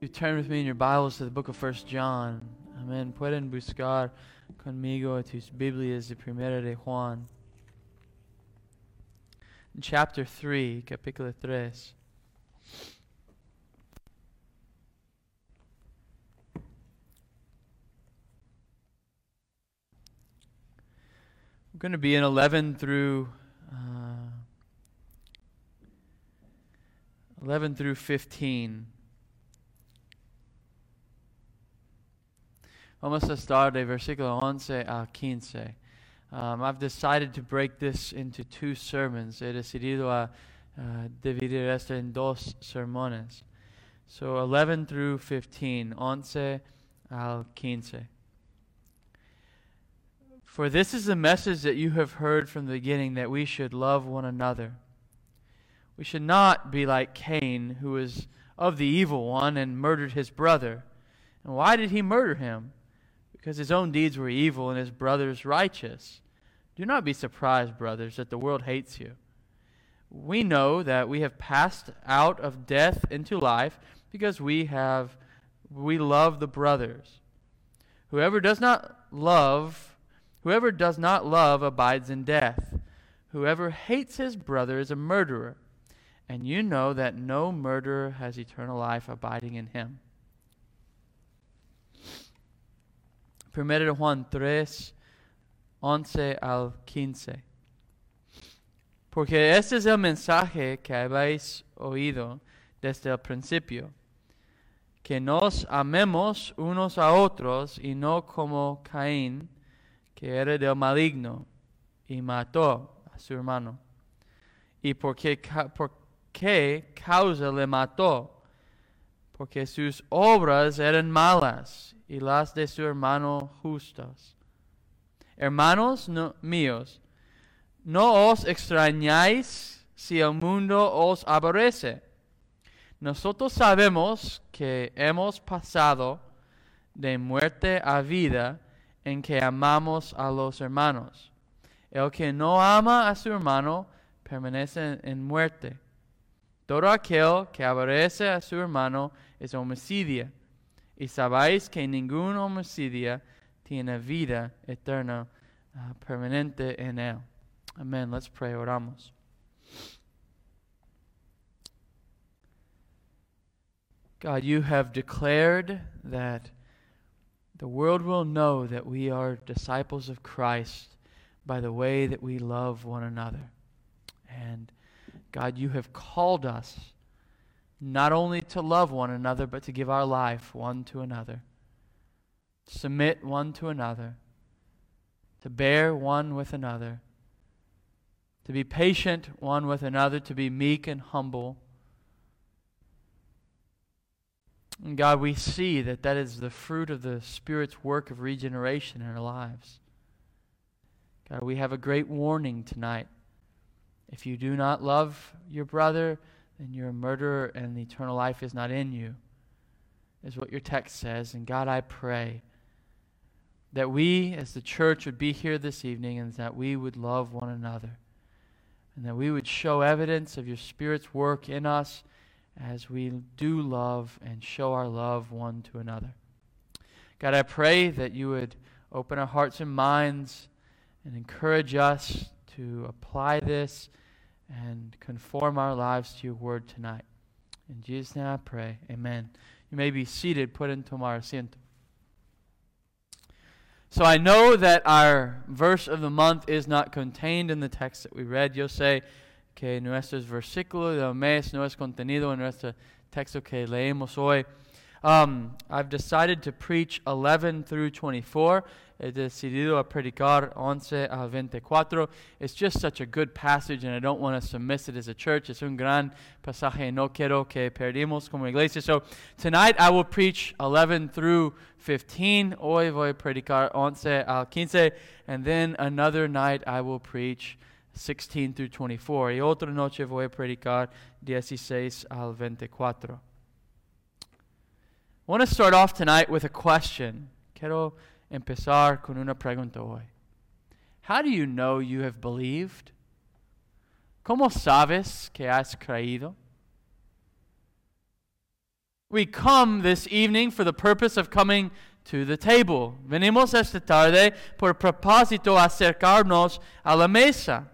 You turn with me in your Bibles to the book of First John. Amén. Pueden buscar conmigo tus Biblias de Primera de Juan. Chapter 3, capítulo 3. We're going to be in 11 through uh, 11 through 15. Vamos a estar de versículo 11 a 15. Um, I've decided to break this into two sermons. He decidido a uh, dividir esto en dos sermones. So 11 through 15, 11 al 15. For this is the message that you have heard from the beginning that we should love one another. We should not be like Cain, who was of the evil one and murdered his brother. And why did he murder him? Because his own deeds were evil and his brothers righteous. Do not be surprised, brothers, that the world hates you. We know that we have passed out of death into life because we have we love the brothers. Whoever does not love, whoever does not love abides in death. Whoever hates his brother is a murderer, and you know that no murderer has eternal life abiding in him. 1 Juan 3, 11 al 15. Porque este es el mensaje que habéis oído desde el principio, que nos amemos unos a otros y no como Caín, que era del maligno y mató a su hermano. ¿Y por qué, por qué causa le mató? Porque sus obras eran malas y las de su hermano justas. Hermanos no, míos, no os extrañáis si el mundo os aborrece. Nosotros sabemos que hemos pasado de muerte a vida en que amamos a los hermanos. El que no ama a su hermano permanece en muerte. Todo aquel que aborrece a su hermano es homicidio y sabéis que ningún homicidio tiene vida eterna uh, permanente en él. Amén. Let's pray. Oramos. God, you have declared that the world will know that we are disciples of Christ by the way that we love one another. And God, you have called us not only to love one another, but to give our life one to another, submit one to another, to bear one with another, to be patient one with another, to be meek and humble. And God, we see that that is the fruit of the Spirit's work of regeneration in our lives. God, we have a great warning tonight. If you do not love your brother, then you're a murderer and the eternal life is not in you, is what your text says. And God, I pray that we as the church would be here this evening and that we would love one another. And that we would show evidence of your Spirit's work in us as we do love and show our love one to another. God, I pray that you would open our hearts and minds and encourage us to apply this and conform our lives to your word tonight. In Jesus' name I pray. Amen. You may be seated, put into tomar asiento. So I know that our verse of the month is not contained in the text that we read. Yo sé que nuestros versículos del mes no es contenido en nuestro texto que leemos hoy. Um, I've decided to preach 11 through 24. He decidido a predicar 11 a 24. It's just such a good passage, and I don't want us to miss it as a church. Es un gran pasaje, no quiero que perdimos como iglesia. So tonight I will preach 11 through 15. Hoy voy a predicar 11 al 15. And then another night I will preach 16 through 24. Y otra noche voy a predicar 16 al 24. I want to start off tonight with a question. Quiero empezar con una pregunta hoy. How do you know you have believed? ¿Cómo sabes que has creído? We come this evening for the purpose of coming to the table. Venimos esta tarde por propósito acercarnos a la mesa.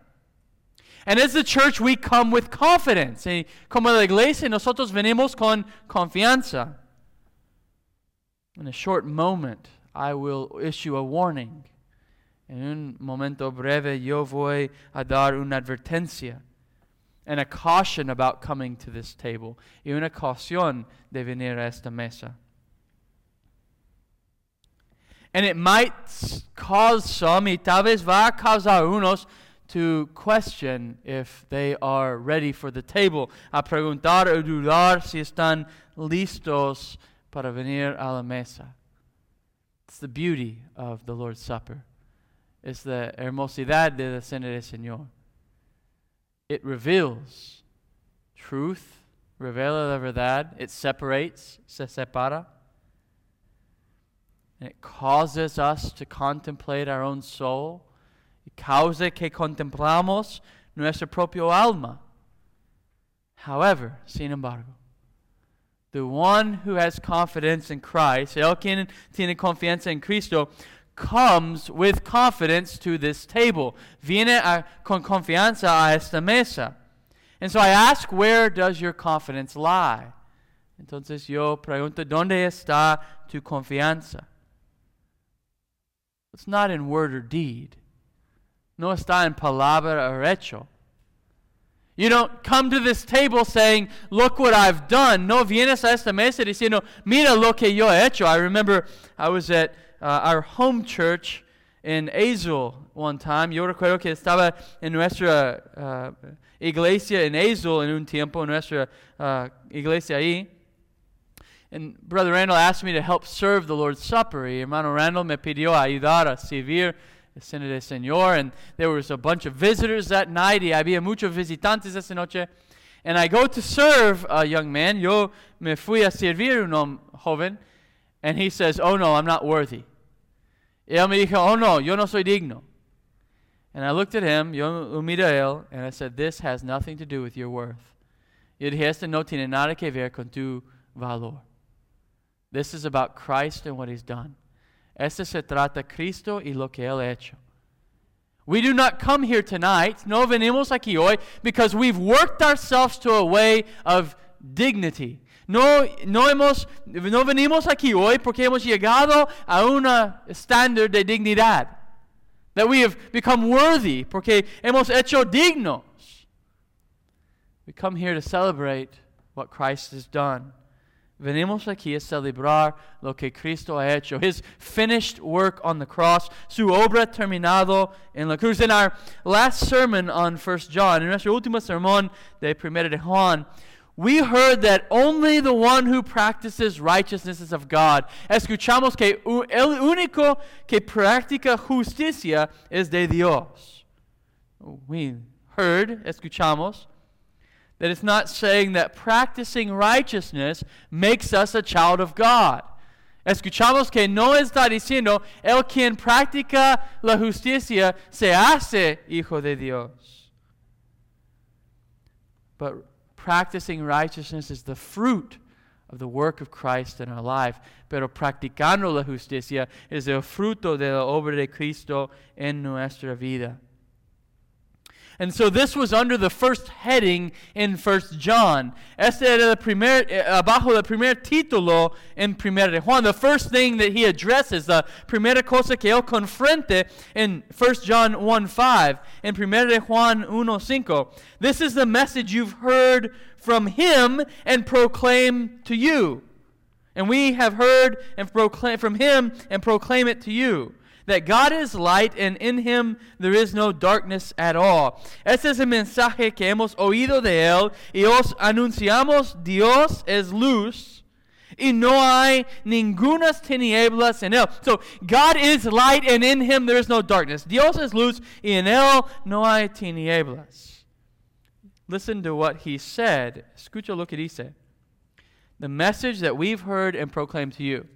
And as the church, we come with confidence. Y como la iglesia, nosotros venimos con confianza. In a short moment, I will issue a warning. En un momento breve, yo voy a dar una advertencia and a caution about coming to this table y una caución de venir a esta mesa. And it might cause some, y tal vez va a causar unos, to question if they are ready for the table, a preguntar o dudar si están listos para venir a la mesa. It's the beauty of the Lord's Supper. It's the hermosidad de la cena del Señor. It reveals truth, revela la verdad. It separates, se separa. And it causes us to contemplate our own soul. Y causa que contemplamos nuestro propio alma. However, sin embargo, the one who has confidence in Christ, el quien tiene confianza en Cristo, comes with confidence to this table. Viene a, con confianza a esta mesa. And so I ask, where does your confidence lie? Entonces yo pregunto, ¿dónde está tu confianza? It's not in word or deed. No está en palabra or hecho. You don't come to this table saying, Look what I've done. No vienes a esta mesa diciendo, Mira lo que yo he hecho. I remember I was at uh, our home church in Azul one time. Yo recuerdo que estaba en nuestra uh, iglesia en Azul en un tiempo, en nuestra uh, iglesia ahí. And Brother Randall asked me to help serve the Lord's Supper. Y hermano Randall me pidió ayudar a servir cena del Señor. And there was a bunch of visitors that night. Y había muchos visitantes esa noche. And I go to serve a young man. Yo me fui a servir un joven. And he says, Oh no, I'm not worthy. Y él me dijo, Oh no, yo no soy digno. And I looked at him, yo lo miré a él, and I said, This has nothing to do with your worth. Y dije, esto no tiene nada que ver con tu valor. This is about Christ and what he's done. Este se trata Cristo y lo que él ha hecho. We do not come here tonight, no venimos aquí hoy, because we've worked ourselves to a way of dignity. No, no, hemos, no venimos aquí hoy porque hemos llegado a un estándar de dignidad. That we have become worthy porque hemos hecho dignos. We come here to celebrate what Christ has done. Venimos aquí a celebrar lo que Cristo ha hecho, His finished work on the cross, su obra terminado en la cruz. In our last sermon on 1 John, en nuestro último sermón de 1 de Juan, we heard that only the one who practices righteousness is of God. Escuchamos que el único que practica justicia es de Dios. We heard, escuchamos, that it's not saying that practicing righteousness makes us a child of God. Escuchamos que no está diciendo el quien practica la justicia se hace hijo de Dios. But practicing righteousness is the fruit of the work of Christ in our life. Pero practicando la justicia es el fruto de la obra de Cristo en nuestra vida. And so this was under the first heading in First John. Este era el primer, eh, abajo del primer título en Primera de Juan. The first thing that he addresses, the primera cosa que él confronte in First John 1.5, in Primera de Juan 1.5. This is the message you've heard from him and proclaim to you. And we have heard and proclaim from him and proclaim it to you that God is light and in him there is no darkness at all. Este es el mensaje que hemos oído de él y os anunciamos Dios es luz y no hay ningunas tinieblas en él. So God is light and in him there is no darkness. Dios es luz y en él no hay tinieblas. Listen to what he said. Escucha lo que dice. The message that we've heard and proclaimed to you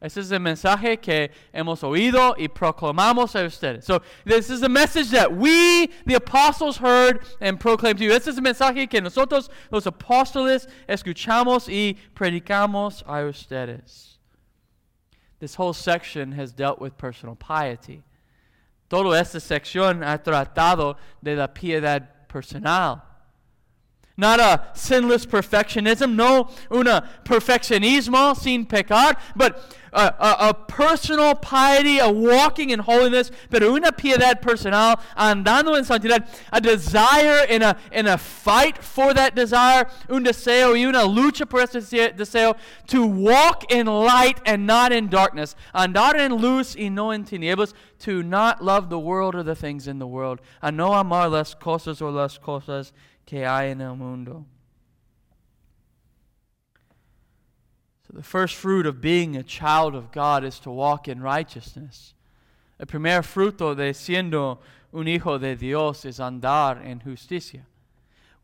Ese es el mensaje que hemos oído y proclamamos a ustedes. So, this is the message that we, the apostles, heard and proclaimed to you. Este es el mensaje que nosotros, los apóstoles, escuchamos y predicamos a ustedes. This whole section has dealt with personal piety. Toda esta sección ha tratado de la piedad personal. Not a sinless perfectionism, no una perfeccionismo sin pecar, but a, a, a, personal piety, a walking in holiness, pero una piedad personal, andando en santidad, a desire in a, in a fight for that desire, un deseo y una lucha por ese deseo, to walk in light and not in darkness, andar en luz y no en tinieblas, to not love the world or the things in the world, a no amar las cosas o las cosas que hay en el mundo. So, the first fruit of being a child of God is to walk in righteousness. El primer fruto de siendo un hijo de Dios es andar en justicia.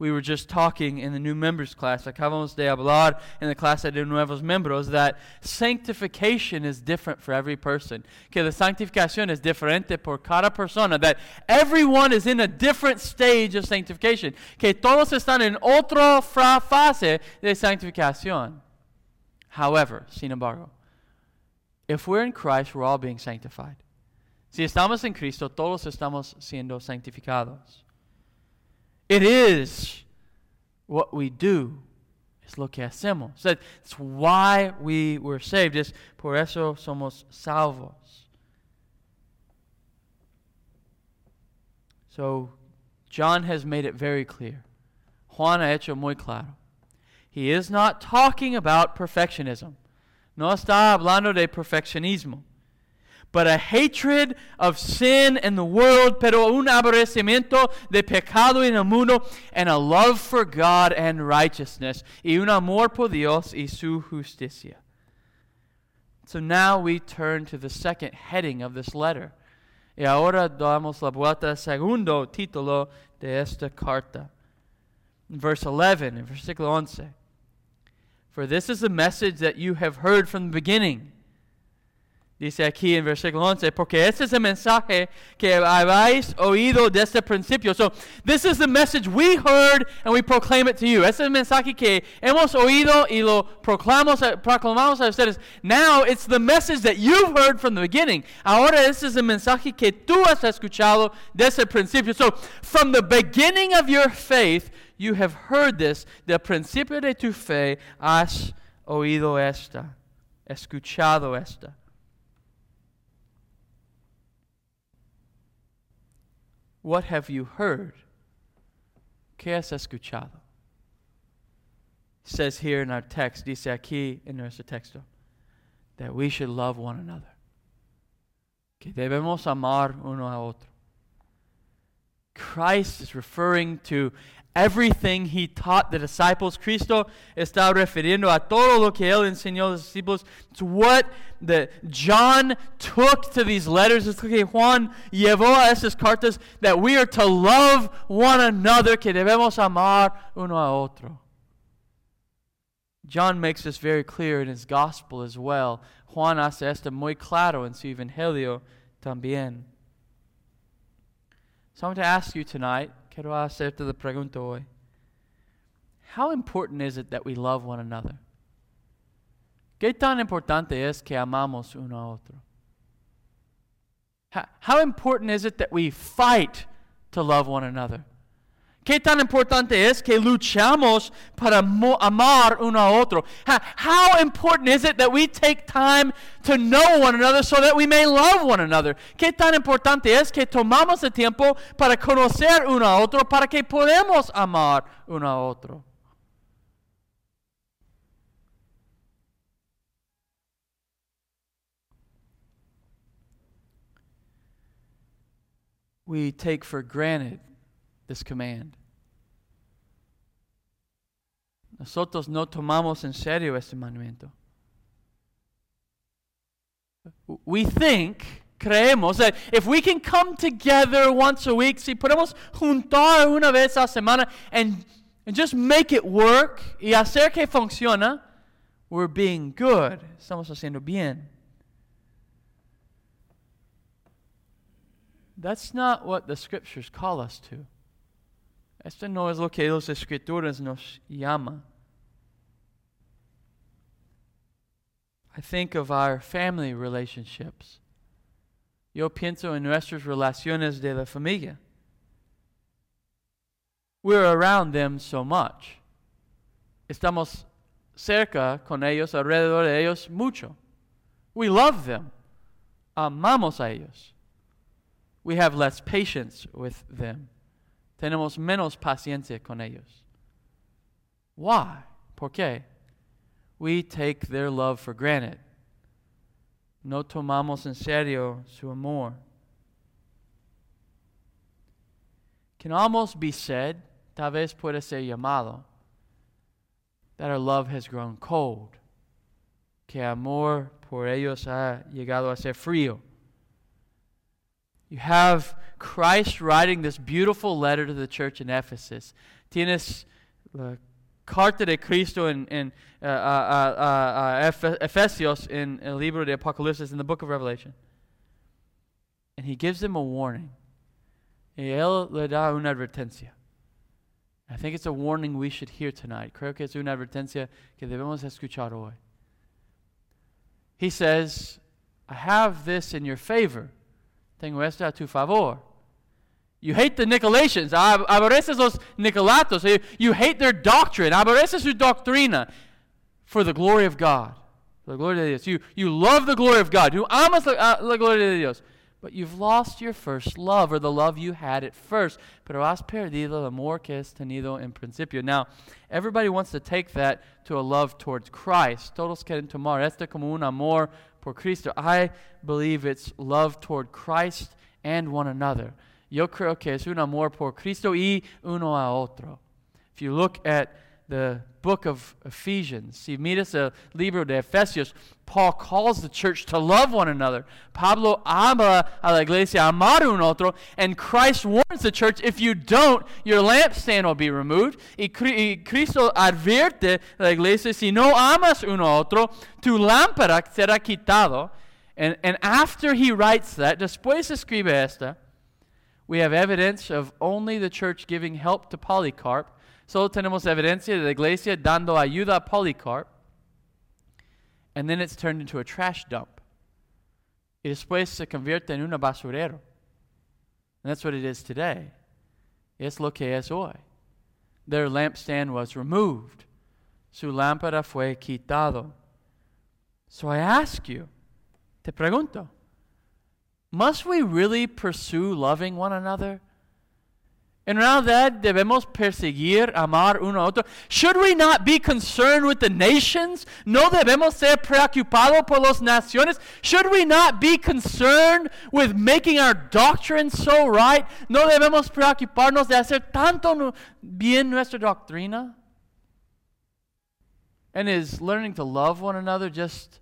We were just talking in the new members class, acabamos de hablar en la clase de nuevos miembros, that sanctification is different for every person. Que la santificación es diferente por cada persona. That everyone is in a different stage of sanctification. Que todos están en otra fase de santificación. However, sin embargo, if we're in Christ, we're all being sanctified. Si estamos en Cristo, todos estamos siendo santificados. It is what we do. Es lo que hacemos. So it's why we were saved. Es por eso somos salvos. So John has made it very clear. Juan ha hecho muy claro. He is not talking about perfectionism. No está hablando de perfeccionismo. But a hatred of sin in the world, pero un aborrecimiento de pecado en el mundo, and a love for God and righteousness, y un amor por Dios y su justicia. So now we turn to the second heading of this letter. Y ahora damos la vuelta al segundo título de esta carta. In verse 11, in versículo 11. For this is the message that you have heard from the beginning. Dice aquí en versículo 11, porque este es el mensaje que habéis oído desde el principio. So, this is the message we heard and we proclaim it to you. Este es el mensaje que hemos oído y lo proclamamos, proclamamos a ustedes. Now, it's the message that you've heard from the beginning. Ahora, este es el mensaje que tú has escuchado desde el principio. So, from the beginning of your faith, you have heard this, del principio de tu fe has oído esta, escuchado esta. What have you heard? ¿Qué has escuchado? Says here in our text, dice aquí en nuestro texto, that we should love one another. Que debemos amar uno a otro. Christ is referring to everything he taught the disciples. Cristo está refiriendo a todo lo que él enseñó a los discípulos. It's what the John took to these letters. Lo que Juan llevó a esas cartas that we are to love one another, que debemos amar uno a otro. John makes this very clear in his gospel as well. Juan hace esto muy claro en su evangelio también. So I want to ask you tonight quiero hacerte la pregunta hoy. How important is it that we love one another? ¿Qué tan importante es que amamos uno a otro? How, how important is it that we fight to love one another? ¿Qué tan importante es que luchamos para amar uno a otro? How, important is it that we take time to know one another so that we may love one another? ¿Qué tan importante es que tomamos el tiempo para conocer uno a otro para que podamos amar uno a otro? We take for granted this command. Nosotros no tomamos en serio este mandamiento. We think creemos that if we can come together once a week, si podemos juntar una vez a semana and, and just make it work y hacer que funciona, we're being good. Estamos haciendo bien. That's not what the scriptures call us to. Esto no es lo que las escrituras nos llama. I think of our family relationships. Yo pienso en nuestras relaciones de la familia. We're around them so much. Estamos cerca con ellos, alrededor de ellos mucho. We love them. Amamos a ellos. We have less patience with them. Tenemos menos paciencia con ellos. Why? ¿Por qué? We take their love for granted. No tomamos en serio su amor. Can almost be said, tal vez puede ser llamado, that our love has grown cold. Que amor por ellos ha llegado a ser frío. You have Christ writing this beautiful letter to the church in Ephesus. Tienes la carta de Cristo en, en uh, uh, uh, Efesios in el libro de Apocalipsis in the book of Revelation. And he gives them a warning. Y él le da una advertencia. I think it's a warning we should hear tonight. Creo que es una advertencia que debemos escuchar hoy. He says, I have this in your favor. Tengo um esto a tu favor. You hate the Nicolaitans. Aborreces los Nicolatos. You hate their doctrine. Aborreces su doctrina for the glory of God. The glory de Dios. You, you love the glory of God. You amas la, la gloria de Dios. But you've lost your first love or the love you had at first. Pero has perdido el amor que has tenido en principio. Now, everybody wants to take that to a love towards Christ. Todos quieren tomar este como un amor por Cristo. I believe it's love toward Christ and one another. Yo creo que es un amor por Cristo y uno a otro. If you look at the book of Ephesians. Si miras el libro de Efesios, Paul calls the church to love one another. Pablo ama a la iglesia amar un otro, and Christ warns the church if you don't, your lampstand will be removed. Y, Cristo advierte la iglesia si no amas uno a otro, tu lámpara será quitado. And, and after he writes that, después escribe esta, we have evidence of only the church giving help to Polycarp Solo tenemos evidencia de la iglesia dando ayuda a Polycarp. And then it's turned into a trash dump. Y después se convierte en un basurero. And that's what it is today. Es lo que es hoy. Their lampstand was removed. Su lámpara fue quitado. So I ask you, te pregunto, must we really pursue loving one another? En realidad debemos perseguir, amar uno a otro. Should we not be concerned with the nations? No debemos ser preocupados por las naciones. Should we not be concerned with making our doctrine so right? No debemos preocuparnos de hacer tanto bien nuestra doctrina. And is learning to love one another just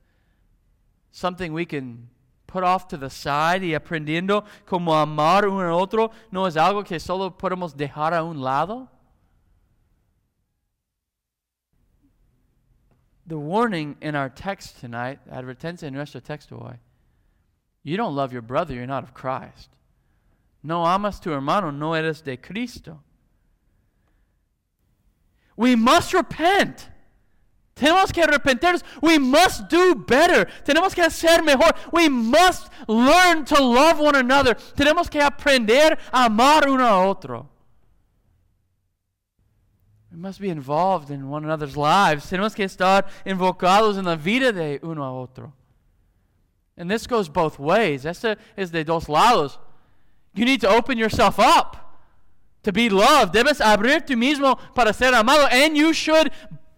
something we can put off to the side y aprendiendo cómo amar uno al otro no es algo que solo podemos dejar a un lado? The warning in our text tonight, advertencia en nuestro texto hoy, you don't love your brother, you're not of Christ. No amas tu hermano, no eres de Cristo. We must repent. Tenemos que arrepentirnos. We must do better. Tenemos que mejor. We must learn to love one another. Tenemos que aprender a amar uno a otro. We must be involved in one another's lives. Tenemos que estar invocados en la vida de uno a otro. And this goes both ways. Este es de dos lados. You need to open yourself up to be loved. Debes abrir tú mismo para ser amado. And you should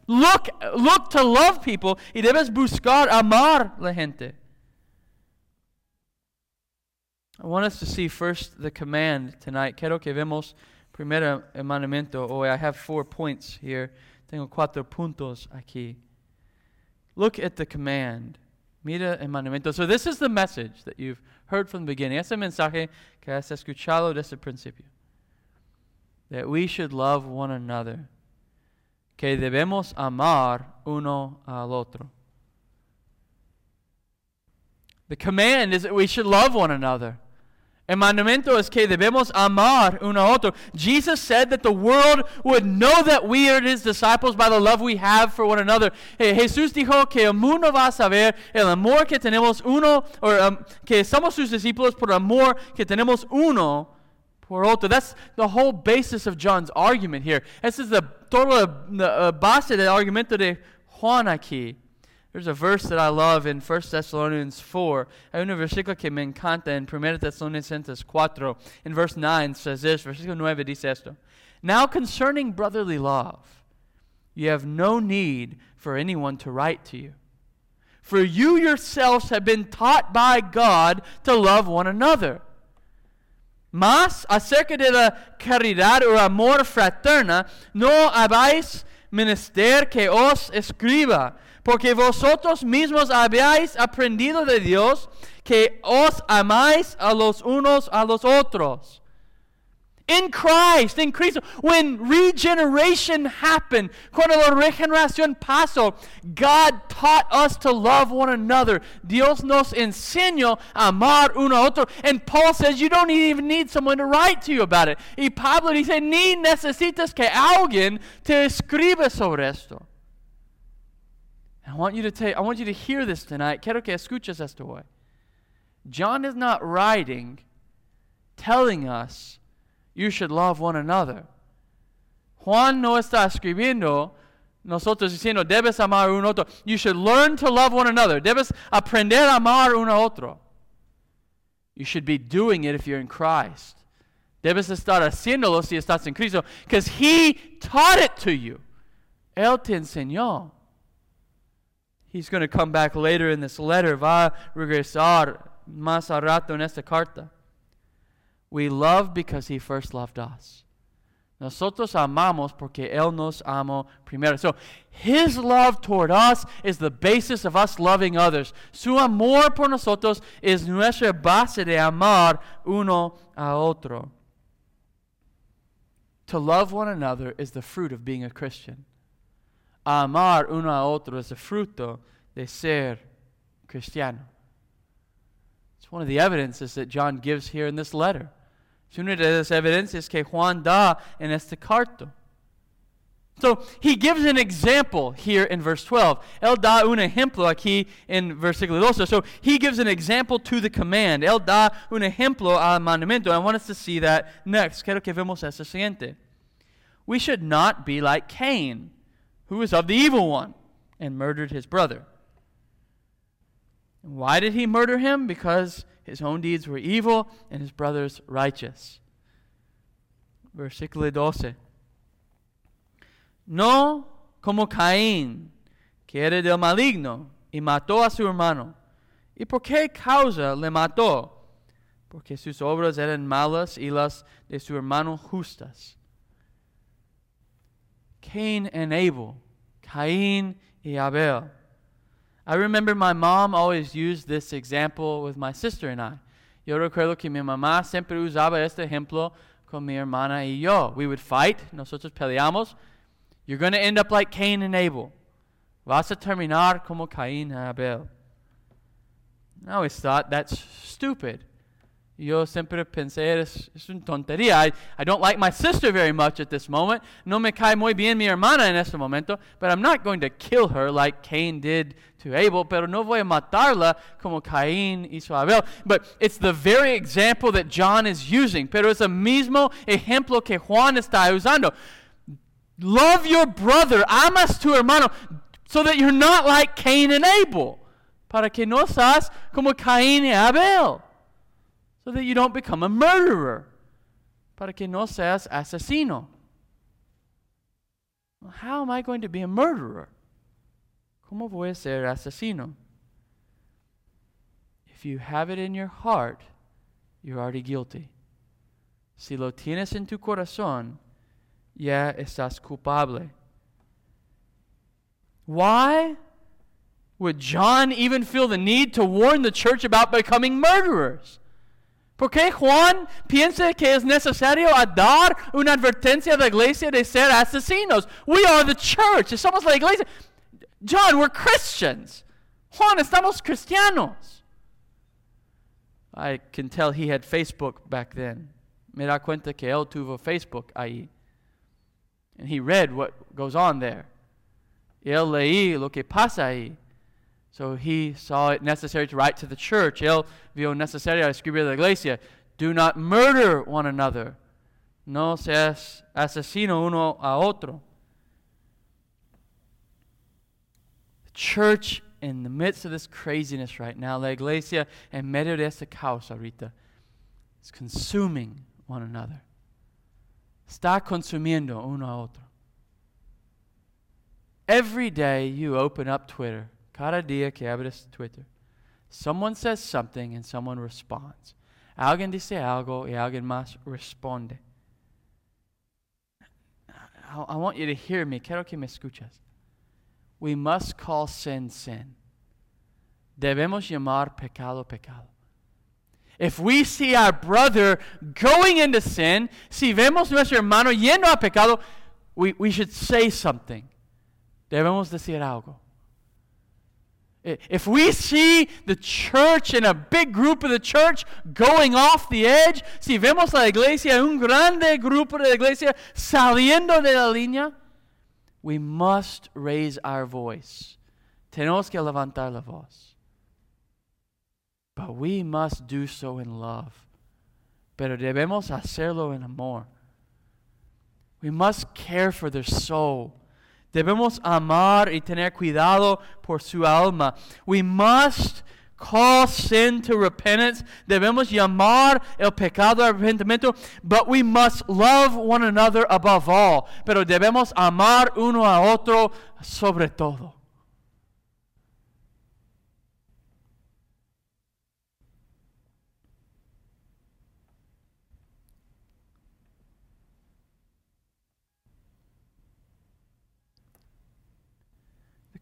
Look, look to love people y debes buscar amar la gente. I want us to see first the command tonight. Quiero que vemos primero el mandamiento. Oh, I have four points here. Tengo cuatro puntos aquí. Look at the command. Mira el mandamiento. So this is the message that you've heard from the beginning. Ese mensaje que has escuchado desde el principio. That we should love one another que debemos amar uno al otro. The command is that we should love one another. El mandamiento es que debemos amar uno a otro. Jesus said that the world would know that we are his disciples by the love we have for one another. Eh, Jesús dijo que el mundo va a saber el amor que tenemos uno, o um, que somos sus discípulos por el amor que tenemos uno por otro. That's the whole basis of John's argument here. This is the total the, uh, base del argumento de Juan aquí. There's a verse that I love in 1 Thessalonians 4. Hay un versículo que me encanta en 1 Thessalonians 4. In verse 9 says this, versículo 9 dice esto. Now concerning brotherly love, you have no need for anyone to write to you. For you yourselves have been taught by God to love one another. Mas acerca de la caridad o amor fraterna, no habéis menester que os escriba porque vosotros mismos habéis aprendido de Dios que os amáis a los unos a los otros. In Christ, in Cristo, when regeneration happened, cuando la regeneración pasó, God taught us to love one another. Dios nos enseñó a amar uno a otro. And Paul says you don't even need someone to write to you about it. Y Pablo dice, ni necesitas que alguien te escriba sobre esto. I want you to take, I want you to hear this tonight. Quiero que escuches esto hoy. John is not writing telling us you should love one another. Juan no está escribiendo nosotros diciendo debes amar un otro. You should learn to love one another. Debes aprender a amar uno otro. You should be doing it if you're in Christ. Debes estar haciéndolo si estás en Cristo because he taught it to you. Él te enseñó. He's going to come back later in this letter. Va a regresar más a rato en esta carta. We love because he first loved us. Nosotros amamos porque Él nos amó primero. So, His love toward us is the basis of us loving others. Su amor por nosotros es nuestra base de amar uno a otro. To love one another is the fruit of being a Christian amar uno a otro es el fruto de ser cristiano. It's one of the evidences that John gives here in this letter. Es una de las evidencias que Juan da en este carto. So he gives an example here in verse 12. Él da un ejemplo aquí en versículo 12. So he gives an example to the command. Él da un ejemplo al mandamiento. I want us to see that next. Quiero que vemos eso siguiente. We should not be like Cain who was of the evil one and murdered his brother. Why did he murder him? Because his own deeds were evil and his brother's righteous. Versículo 12. No como Caín, que era del maligno, y mató a su hermano. ¿Y por qué causa le mató? Porque sus obras eran malas y las de su hermano justas. Cain and Abel, Cain y Abel. I remember my mom always used this example with my sister and I. Yo recuerdo que mi mamá siempre usaba este ejemplo con mi hermana y yo. We would fight, nosotros peleamos. You're going to end up like Cain and Abel. Vas a terminar como Cain y Abel. I always thought that's stupid. Yo siempre pensé, es, es una tontería. I, I don't like my sister very much at this moment. No me cae muy bien mi hermana en este momento, but I'm not going to kill her like Cain did to Abel, pero no voy a matarla como Caín hizo a Abel. But it's the very example that John is using, pero es el mismo ejemplo que Juan está usando. Love your brother, amas tu hermano, so that you're not like Cain and Abel, para que no seas como Caín y Abel so that you don't become a murderer, para que no seas asesino. Well, how am I going to be a murderer? ¿Cómo voy a ser asesino? If you have it in your heart, you're already guilty. Si lo tienes en tu corazón, ya estás culpable. Why would John even feel the need to warn the church about becoming murderers? ¿Por qué Juan piensa que es necesario dar una advertencia a la iglesia de ser asesinos? We are the church. Somos la iglesia. John, we're Christians. Juan, estamos cristianos. I can tell he had Facebook back then. Me da cuenta que él tuvo Facebook ahí. And he read what goes on there. Y él leí lo que pasa ahí. So he saw it necessary to write to the church. Él vio necesario escribir a la iglesia. Do not murder one another. No seas asesino uno a otro. The church in the midst of this craziness right now, la iglesia en medio de esta caos ahorita, is consuming one another. Está consumiendo uno a otro. Every day you open up Twitter, cada día que abres Twitter, someone says something and someone responds. Alguien dice algo y alguien más responde. I, I want you to hear me. Quiero que me escuchas. We must call sin sin. Debemos llamar pecado pecado. If we see our brother going into sin, si vemos nuestro hermano yendo a pecado, we, we should say something. Debemos decir algo. If we see the church and a big group of the church going off the edge, si vemos la iglesia, un grande grupo de la iglesia saliendo de la línea, we must raise our voice. Tenemos que levantar la voz. But we must do so in love. Pero debemos hacerlo en amor. We must care for their soul. Debemos amar y tener cuidado por su alma. We must call sin to repentance. Debemos llamar el pecado al arrepentimiento, but we must love one another above all. Pero debemos amar uno a otro sobre todo.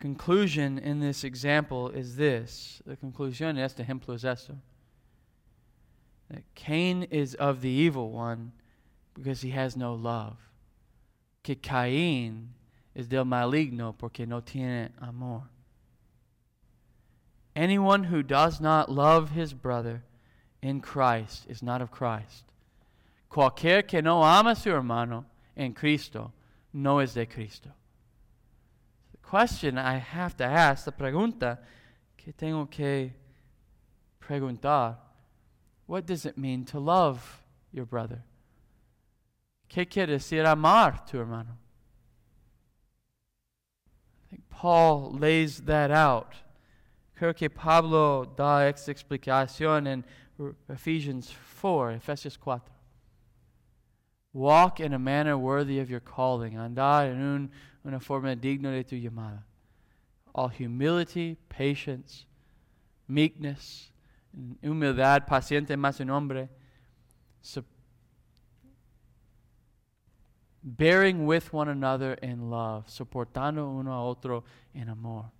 Conclusion in this example is this. The conclusion es de ejemplo es esto. That Cain is of the evil one because he has no love. Que Caín es del maligno porque no tiene amor. Anyone who does not love his brother in Christ is not of Christ. Cualquier que no ama a su hermano en Cristo no es de Cristo question I have to ask, la pregunta que tengo que preguntar, what does it mean to love your brother? ¿Qué quiere decir amar tu hermano? I think Paul lays that out. Creo que Pablo da esta explicación en Ephesians 4, Efesios 4. Walk in a manner worthy of your calling. Andar en un una forma digna de tu llamada. All humility, patience, meekness, humildad, paciente más un hombre, so bearing with one another in love, soportando uno a otro en amor.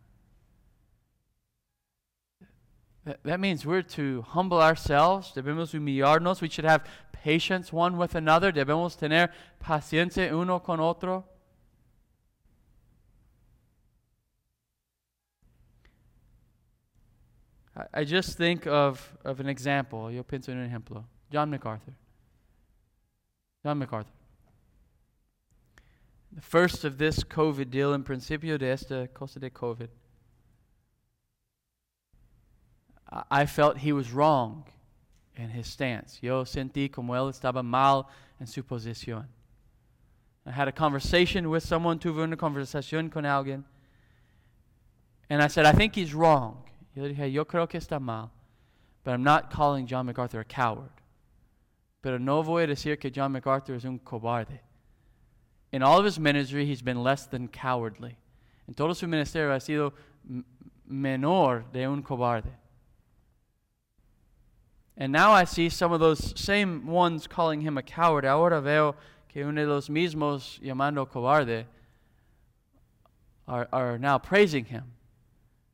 That, that means we're to humble ourselves, debemos humillarnos, we should have patience one with another, debemos tener paciencia uno con otro. I just think of, of an example. Yo pienso en un ejemplo. John MacArthur. John MacArthur. The first of this COVID deal, in principio de esta cosa de COVID, I felt he was wrong in his stance. Yo sentí como él estaba mal en su posición. I had a conversation with someone, tuve una conversación con alguien, and I said, I think he's wrong. Yo dije, yo creo que está mal. But I'm not calling John MacArthur a coward. Pero no voy a decir que John MacArthur es un cobarde. In all of his ministry, he's been less than cowardly. En todo su ministerio ha sido menor de un cobarde. And now I see some of those same ones calling him a coward. Ahora veo que uno de los mismos llamando cobarde are, are now praising him.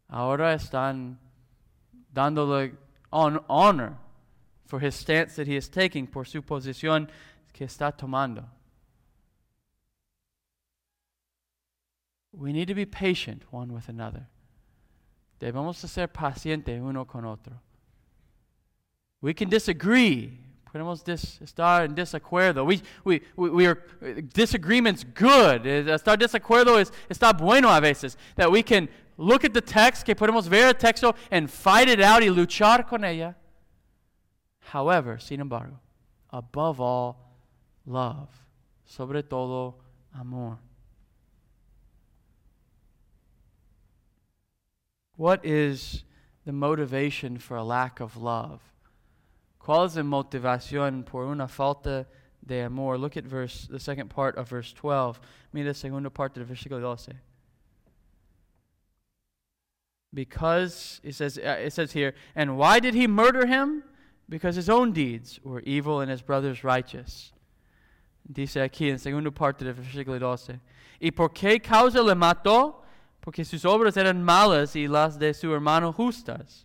Ahora están dándole on, honor for his stance that he is taking, por su posición que está tomando. We need to be patient one with another. Debemos ser pacientes uno con otro. We can disagree. Podemos dis, estar en desacuerdo. We, we, we, we are, disagreement's good. Estar desacuerdo es, está bueno a veces. That we can look at the text, que podemos ver el texto and fight it out y luchar con ella. However, sin embargo, above all, love. Sobre todo, amor. What is the motivation for a lack of love? ¿Cuál es la motivación por una falta de amor? Look at verse, the second part of verse 12. Mira la segunda parte del versículo 12. Because it says uh, it says here, and why did he murder him? Because his own deeds were evil and his brothers righteous. Dice aquí en segunda parte del versículo 12. ¿Y por qué causa le mató? porque sus obras eran malas y las de su hermano justas.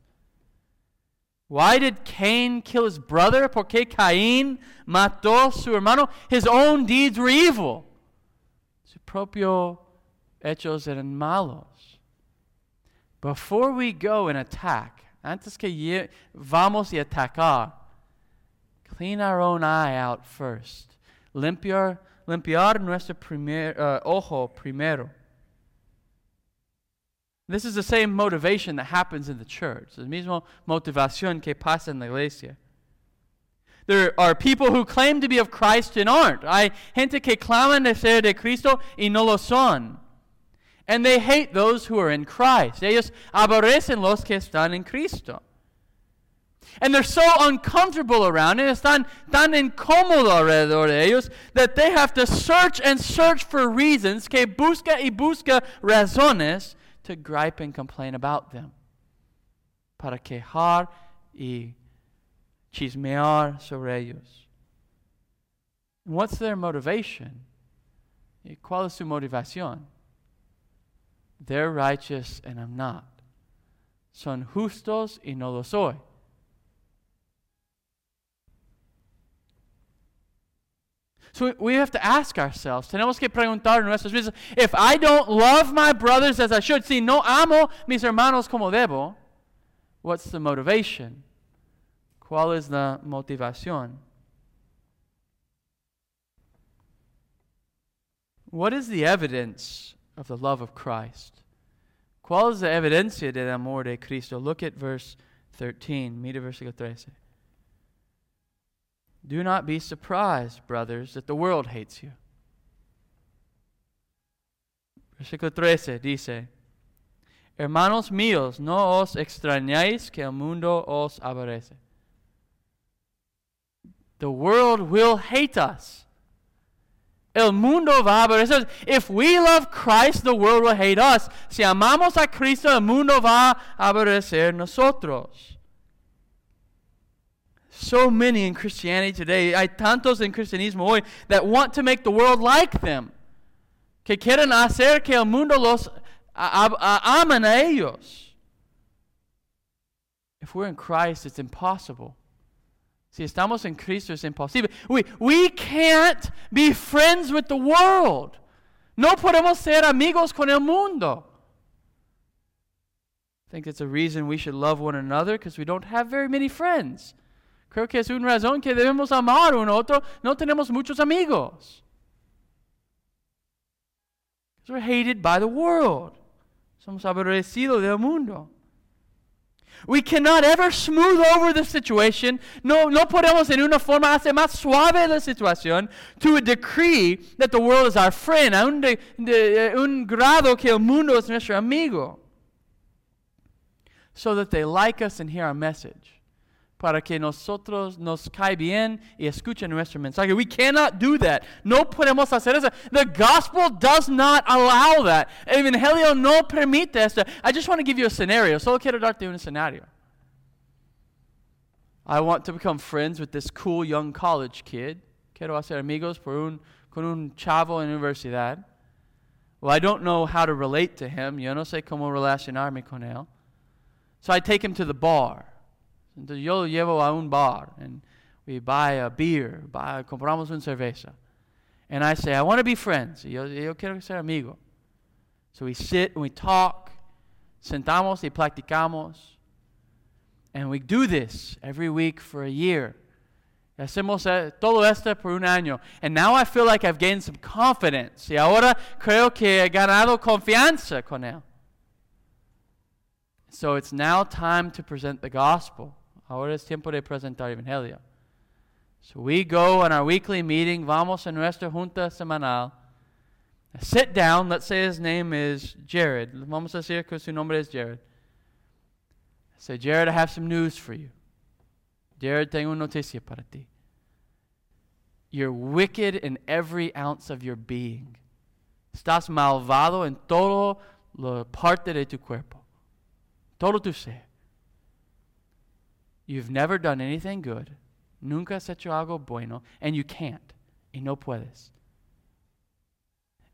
Why did Cain kill his brother? Porque Caín mató su hermano. His own deeds were evil. Sus propios hechos eran malos. Before we go and attack, antes que vamos y atacar, clean our own eye out first. Limpiar, limpiar nuestro primer, uh, ojo primero. This is the same motivation that happens in the church. La misma motivación que pasa en la iglesia. There are people who claim to be of Christ and aren't. Hay gente que claman de ser de Cristo y no lo son. And they hate those who are in Christ. Ellos aborrecen los que están en Cristo. And they're so uncomfortable around it, están tan incómodos alrededor de ellos, that they have to search and search for reasons, que busca y busca razones to gripe and complain about them. Para quejar y chismear sobre ellos. what's their motivation? ¿Cuál es su motivación? They're righteous and I'm not. Son justos y no lo soy. So we have to ask ourselves, tenemos que preguntar nuestras vidas, if I don't love my brothers as I should, si no amo mis hermanos como debo, what's the motivation? ¿Cuál es la motivación? What is the evidence of the love of Christ? ¿Cuál es la evidencia del amor de Cristo? Look at verse 13. Mira versículo 13. Do not be surprised, brothers, that the world hates you. Versículo 13 dice, Hermanos míos, no os extrañáis que el mundo os aborrece. The world will hate us. El mundo va a aborrecer. If we love Christ, the world will hate us. Si amamos a Cristo, el mundo va a aborrecer nosotros so many in Christianity today, hay tantos en cristianismo hoy that want to make the world like them. Que quieren hacer que el mundo los amen a ellos. If we're in Christ, it's impossible. Si estamos en Cristo, es imposible. We, we can't be friends with the world. No podemos ser amigos con el mundo. I think it's a reason we should love one another because we don't have very many friends. Creo que es una razón que debemos amar uno otro. No tenemos muchos amigos. Because we're hated by the world. Somos aborrecidos del mundo. We cannot ever smooth over the situation. No, no podemos en una forma hacer más suave la situación to a decree that the world is our friend, a un, de, de, eh, un grado que el mundo es nuestro amigo. So that they like us and hear our message para que nosotros nos cae bien y escuchen nuestro mensaje. We cannot do that. No podemos hacer eso. The gospel does not allow that. El evangelio no permite esto. I just want to give you a scenario. Solo quiero darte un escenario. I want to become friends with this cool young college kid. Quiero hacer amigos por un, con un chavo en universidad. Well, I don't know how to relate to him. Yo no sé cómo relacionarme con él. So I take him to the bar. Entonces yo llevo a un bar and we buy a beer, buy, compramos una cerveza. And I say, I want to be friends. Yo, yo quiero ser amigo. So we sit and we talk, sentamos y platicamos. And we do this every week for a year. Hacemos eh, todo esto por un año. And now I feel like I've gained some confidence. Y ahora creo que he ganado confianza con él. So it's now time to present the gospel. Ahora es tiempo de presentar el evangelio. So we go on our weekly meeting, vamos a nuestra junta semanal. Sit down, let's say his name is Jared. Vamos a decir que su nombre es Jared. Say, Jared, I have some news for you. Jared, tengo una noticia para ti. You're wicked in every ounce of your being. Estás malvado en todo la parte de tu cuerpo. Todo tu ser. You've never done anything good. Nunca has hecho algo bueno. And you can't. Y no puedes.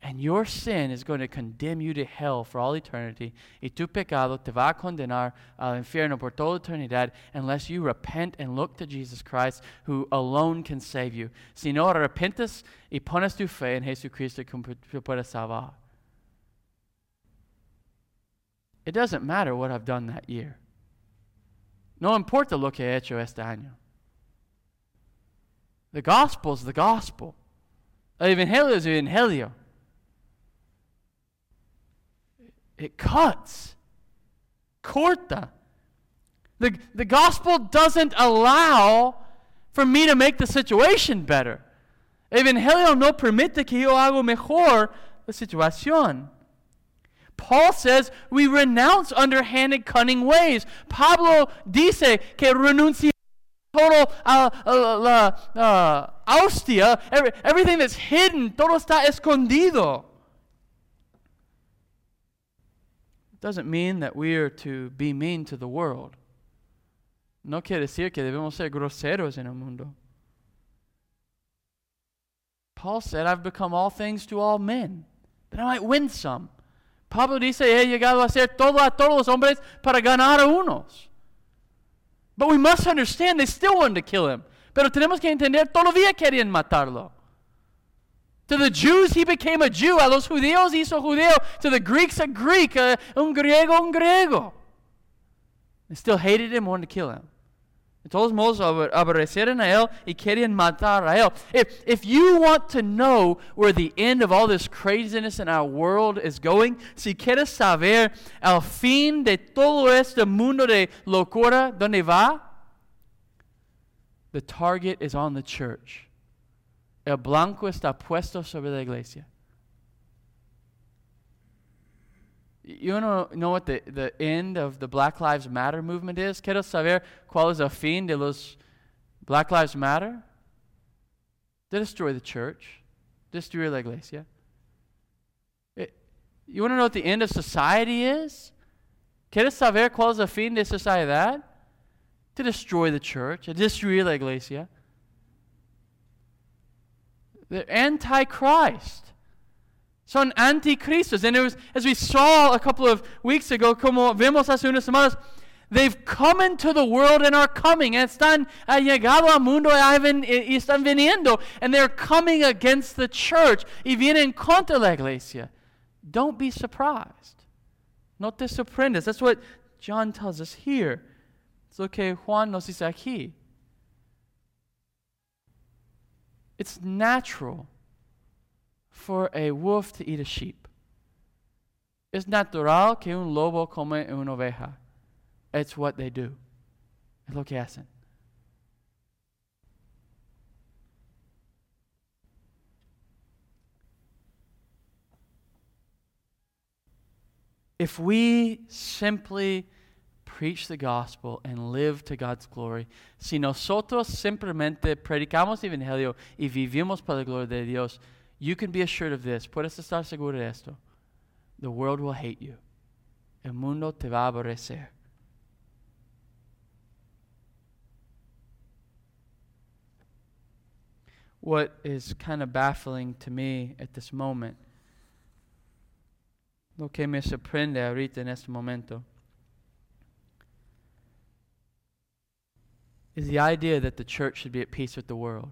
And your sin is going to condemn you to hell for all eternity. Y tu pecado te va a condenar al infierno por toda eternidad unless you repent and look to Jesus Christ, who alone can save you. Si no arrepientes y pones tu fe en Jesucristo que puede salvar. It doesn't matter what I've done that year. No importa lo que he hecho este año. The gospel is the gospel. El evangelio es el evangelio. it cuts. Corta. The, the gospel doesn't allow for me to make the situation better. El Evangelio no permite que yo haga mejor la situación. Paul says we renounce underhanded, cunning ways. Pablo dice que renuncia total uh, uh, uh, austia, every, everything that's hidden, todo está escondido. doesn't mean that we are to be mean to the world. No quiere decir que debemos ser groseros en el mundo. Paul said, I've become all things to all men, that I might win some. Pablo dice, he llegado a ser todo a todos los hombres para ganar a unos. But we must understand they still wanted to kill him. Pero tenemos que entender, todavía querían matarlo. To the Jews, he became a Jew. A los judíos hizo judío. To the Greeks, a Greek. A un griego, un griego. They still hated him, wanted to kill him. Todos modos, aborrecieron a él y querían matar a él. If, if you want to know where the end of all this craziness in our world is going, si quieres saber el fin de todo este mundo de locura, ¿dónde va? The target is on the church. El blanco está puesto sobre la iglesia. You want to know what the, the end of the Black Lives Matter movement is? Quiero saber cuál es el fin de los Black Lives Matter? To destroy the church, destroy la iglesia. It, you want to know what the end of society is? ¿Quieres saber cuál es el fin de sociedad? To destroy the church, to destroy la iglesia. They're anti-Christ. Son anticristos. And it was, as we saw a couple of weeks ago, como vemos hace unas semanas, they've come into the world and are coming. And Están ha llegado al mundo y están viniendo. And they're coming against the church. Y vienen contra la iglesia. Don't be surprised. No te sorprendas. That's what John tells us here. It's que Juan nos dice aquí. It's natural for a wolf to eat a sheep. Es natural que un lobo come una oveja. It's what they do. Es lo que hacen. If we simply preach the gospel and live to God's glory. Si nosotros simplemente predicamos el evangelio y vivimos para la gloria de Dios, you can be assured of this. Puedes estar seguro de esto. The world will hate you. El mundo te va a aborrecer. What is kind of baffling to me at this moment, lo que me sorprende ahorita en este momento, is the idea that the church should be at peace with the world.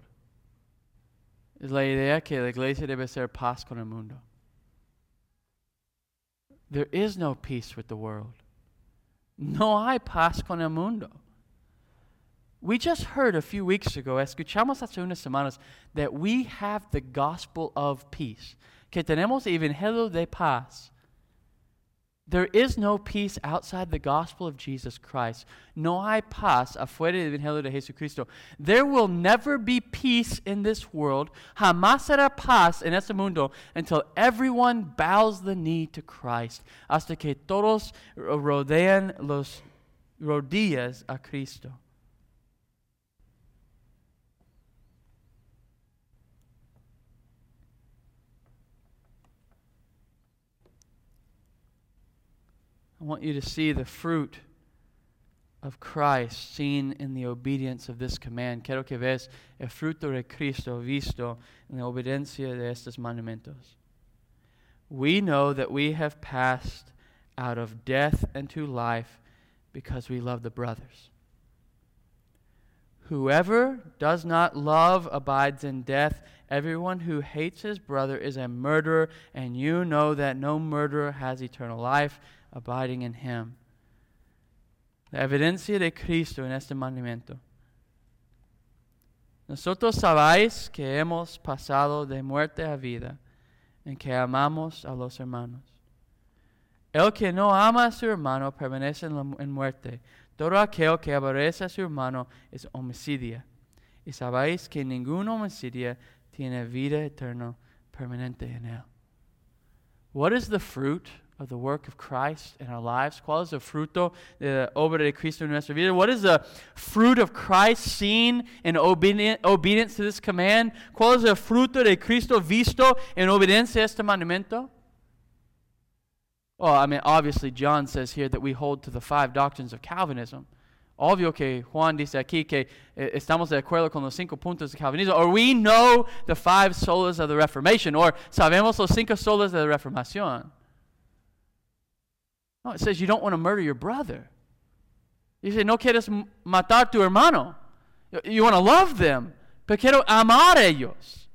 Es la idea que la iglesia debe ser paz con el mundo. There is no peace with the world. No hay paz con el mundo. We just heard a few weeks ago, escuchamos hace unas semanas, that we have the gospel of peace, que tenemos el evangelio de paz. There is no peace outside the gospel of Jesus Christ. No hay paz afuera del evangelio de Jesucristo. There will never be peace in this world. Jamás será paz en este mundo until everyone bows the knee to Christ. Hasta que todos rodean los rodillas a Cristo. I want you to see the fruit of Christ seen in the obedience of this command. Quiero que veas el fruto de Cristo visto en la obediencia de estos mandamientos. We know that we have passed out of death into life because we love the brothers. Whoever does not love abides in death. Everyone who hates his brother is a murderer, and you know that no murderer has eternal life abiding in him. La evidencia de Cristo en este mandamiento. Nosotros sabéis que hemos pasado de muerte a vida en que amamos a los hermanos. El que no ama a su hermano permanece en, muerte. Todo aquel que aborrece a su hermano es homicidio. Y sabéis que ningún homicidio tiene vida eterna permanente en él. What is the fruit of the work of Christ in our lives? ¿Cuál es el fruto de la obra de Cristo en nuestra vida? What is the fruit of Christ seen in obedience to this command? ¿Cuál es el fruto de Cristo visto en obediencia a este mandamiento? Well, I mean, obviously, John says here that we hold to the five doctrines of Calvinism. Obvio que Juan dice aquí que eh, estamos de acuerdo con los cinco puntos de Calvinismo. Or we know the five solas of the Reformation. Or sabemos los cinco solas de la Reformación. No, it says you don't want to murder your brother. You say, no quieres matar tu hermano. You want to love them. Pero quiero amar ellos.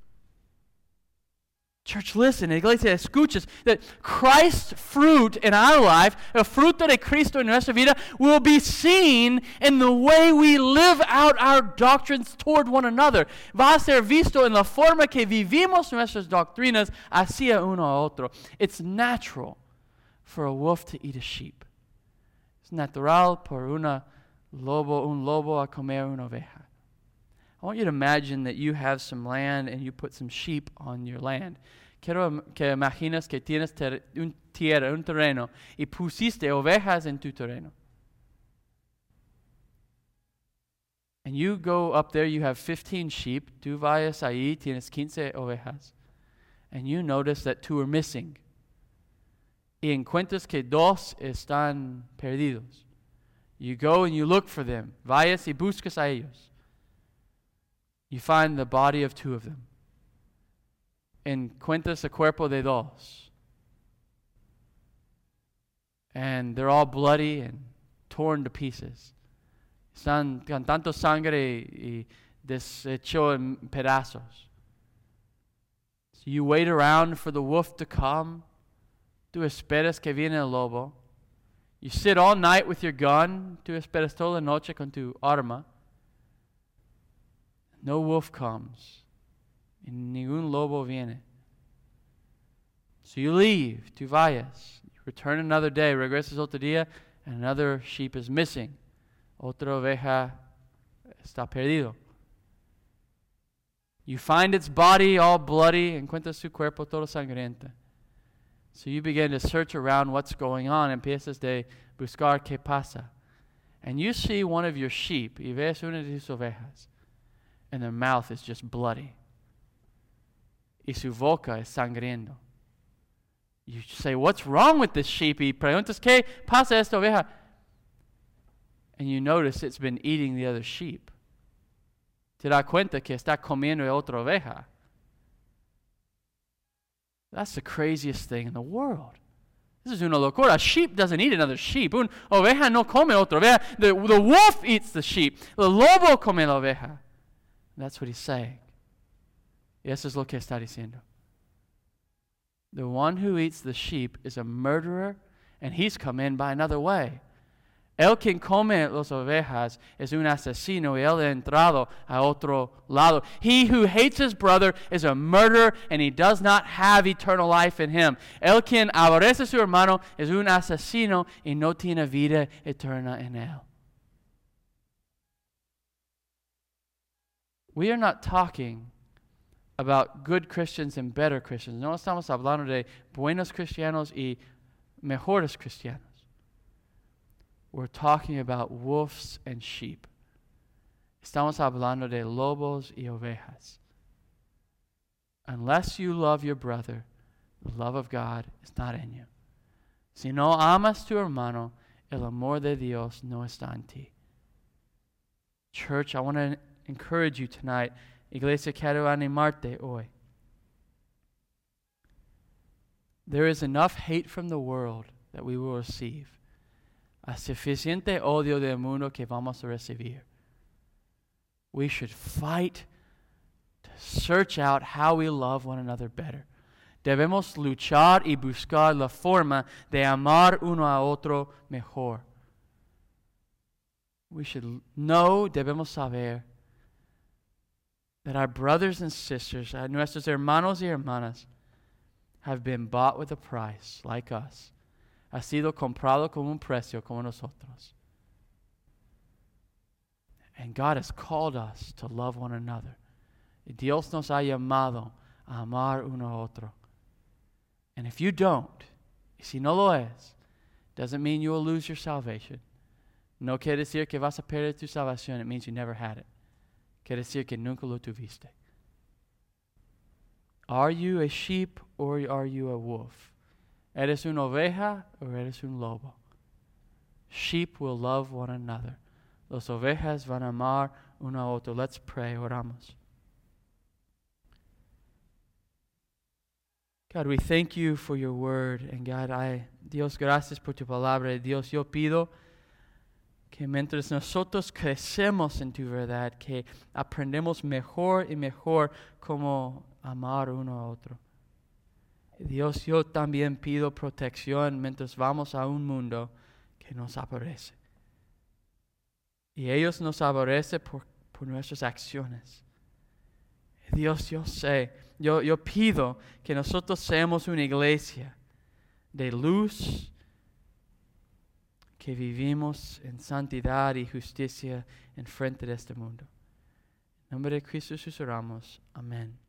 Church, listen, iglesia, escuches that Christ's fruit in our life, el fruto de Cristo en nuestra vida, will be seen in the way we live out our doctrines toward one another. Va a ser visto en la forma que vivimos nuestras doctrinas hacia uno a otro. It's natural for a wolf to eat a sheep. Es natural por una lobo, un lobo a comer una oveja. I want you to imagine that you have some land and you put some sheep on your land. Quiero que imagines que tienes ter un tierra, un terreno, y pusiste ovejas en tu terreno. And you go up there, you have 15 sheep. Tú vayas ahí, tienes 15 ovejas. And you notice that two are missing. Y encuentras que dos están perdidos. You go and you look for them. Vayas y buscas a ellos. You find the body of two of them. Encuentras el cuerpo de dos. And they're all bloody and torn to pieces. Están con tanto sangre y deshecho en pedazos. So you wait around for the wolf to come. Tú esperas que viene el lobo. You sit all night with your gun. Tú esperas toda la noche con tu arma. No wolf comes. Y ningún lobo viene. So you leave, tú vayas. You return another day, regresas otro día, and another sheep is missing. Otra oveja está perdido. You find its body all bloody, encuentras su cuerpo todo sangriento. So you begin to search around what's going on, empiezas de buscar qué pasa. And you see one of your sheep, y ves una de tus ovejas, and their mouth is just bloody. Y su boca es sangriento. You say, What's wrong with this sheep? Y preguntas, ¿qué pasa esta oveja? And you notice it's been eating the other sheep. Te da cuenta que está comiendo otra oveja. That's the craziest thing in the world. This is una locura. A sheep doesn't eat another sheep. Un oveja no come otra oveja. The, the wolf eats the sheep. The lobo come la oveja. That's what he's saying. Y eso es lo que está diciendo. The one who eats the sheep is a murderer, and he's come in by another way. El quien come las ovejas es un asesino y él ha entrado a otro lado. He who hates his brother is a murderer and he does not have eternal life in him. El quien aborrece a su hermano es un asesino y no tiene vida eterna en él. We are not talking about good Christians and better Christians. No estamos hablando de buenos cristianos y mejores cristianos. We're talking about wolves and sheep. Estamos hablando de lobos y ovejas. Unless you love your brother, the love of God is not in you. Si no amas tu hermano, el amor de Dios no está en ti. Church, I want to encourage you tonight. Iglesia, quiero animarte hoy. There is enough hate from the world that we will receive. A suficiente odio del mundo que vamos a recibir. We should fight to search out how we love one another better. Debemos luchar y buscar la forma de amar uno a otro mejor. We should know, debemos saber, that our brothers and sisters, uh, nuestros hermanos y hermanas, have been bought with a price, like us. Ha sido comprado con un precio como nosotros. And God has called us to love one another. Dios nos ha llamado a amar uno a otro. And if you don't, si no lo es, doesn't mean you will lose your salvation. No quiere decir que vas a perder tu salvación. It means you never had it. Quiere decir que nunca lo tuviste. Are you a sheep or are you a wolf? ¿Eres una oveja o eres un lobo? Sheep will love one another. Los ovejas van a amar uno a otro. Let's pray, oramos. God, we thank you for your word. And God, I, Dios, gracias por tu palabra. Dios, yo pido que mientras nosotros crecemos en tu verdad, que aprendemos mejor y mejor cómo amar uno a otro. Dios, yo también pido protección mientras vamos a un mundo que nos aborrece. Y ellos nos aborrecen por, por nuestras acciones. Dios, yo sé, yo, yo pido que nosotros seamos una iglesia de luz, que vivimos en santidad y justicia en frente de este mundo. En nombre de Cristo susurramos. Amén.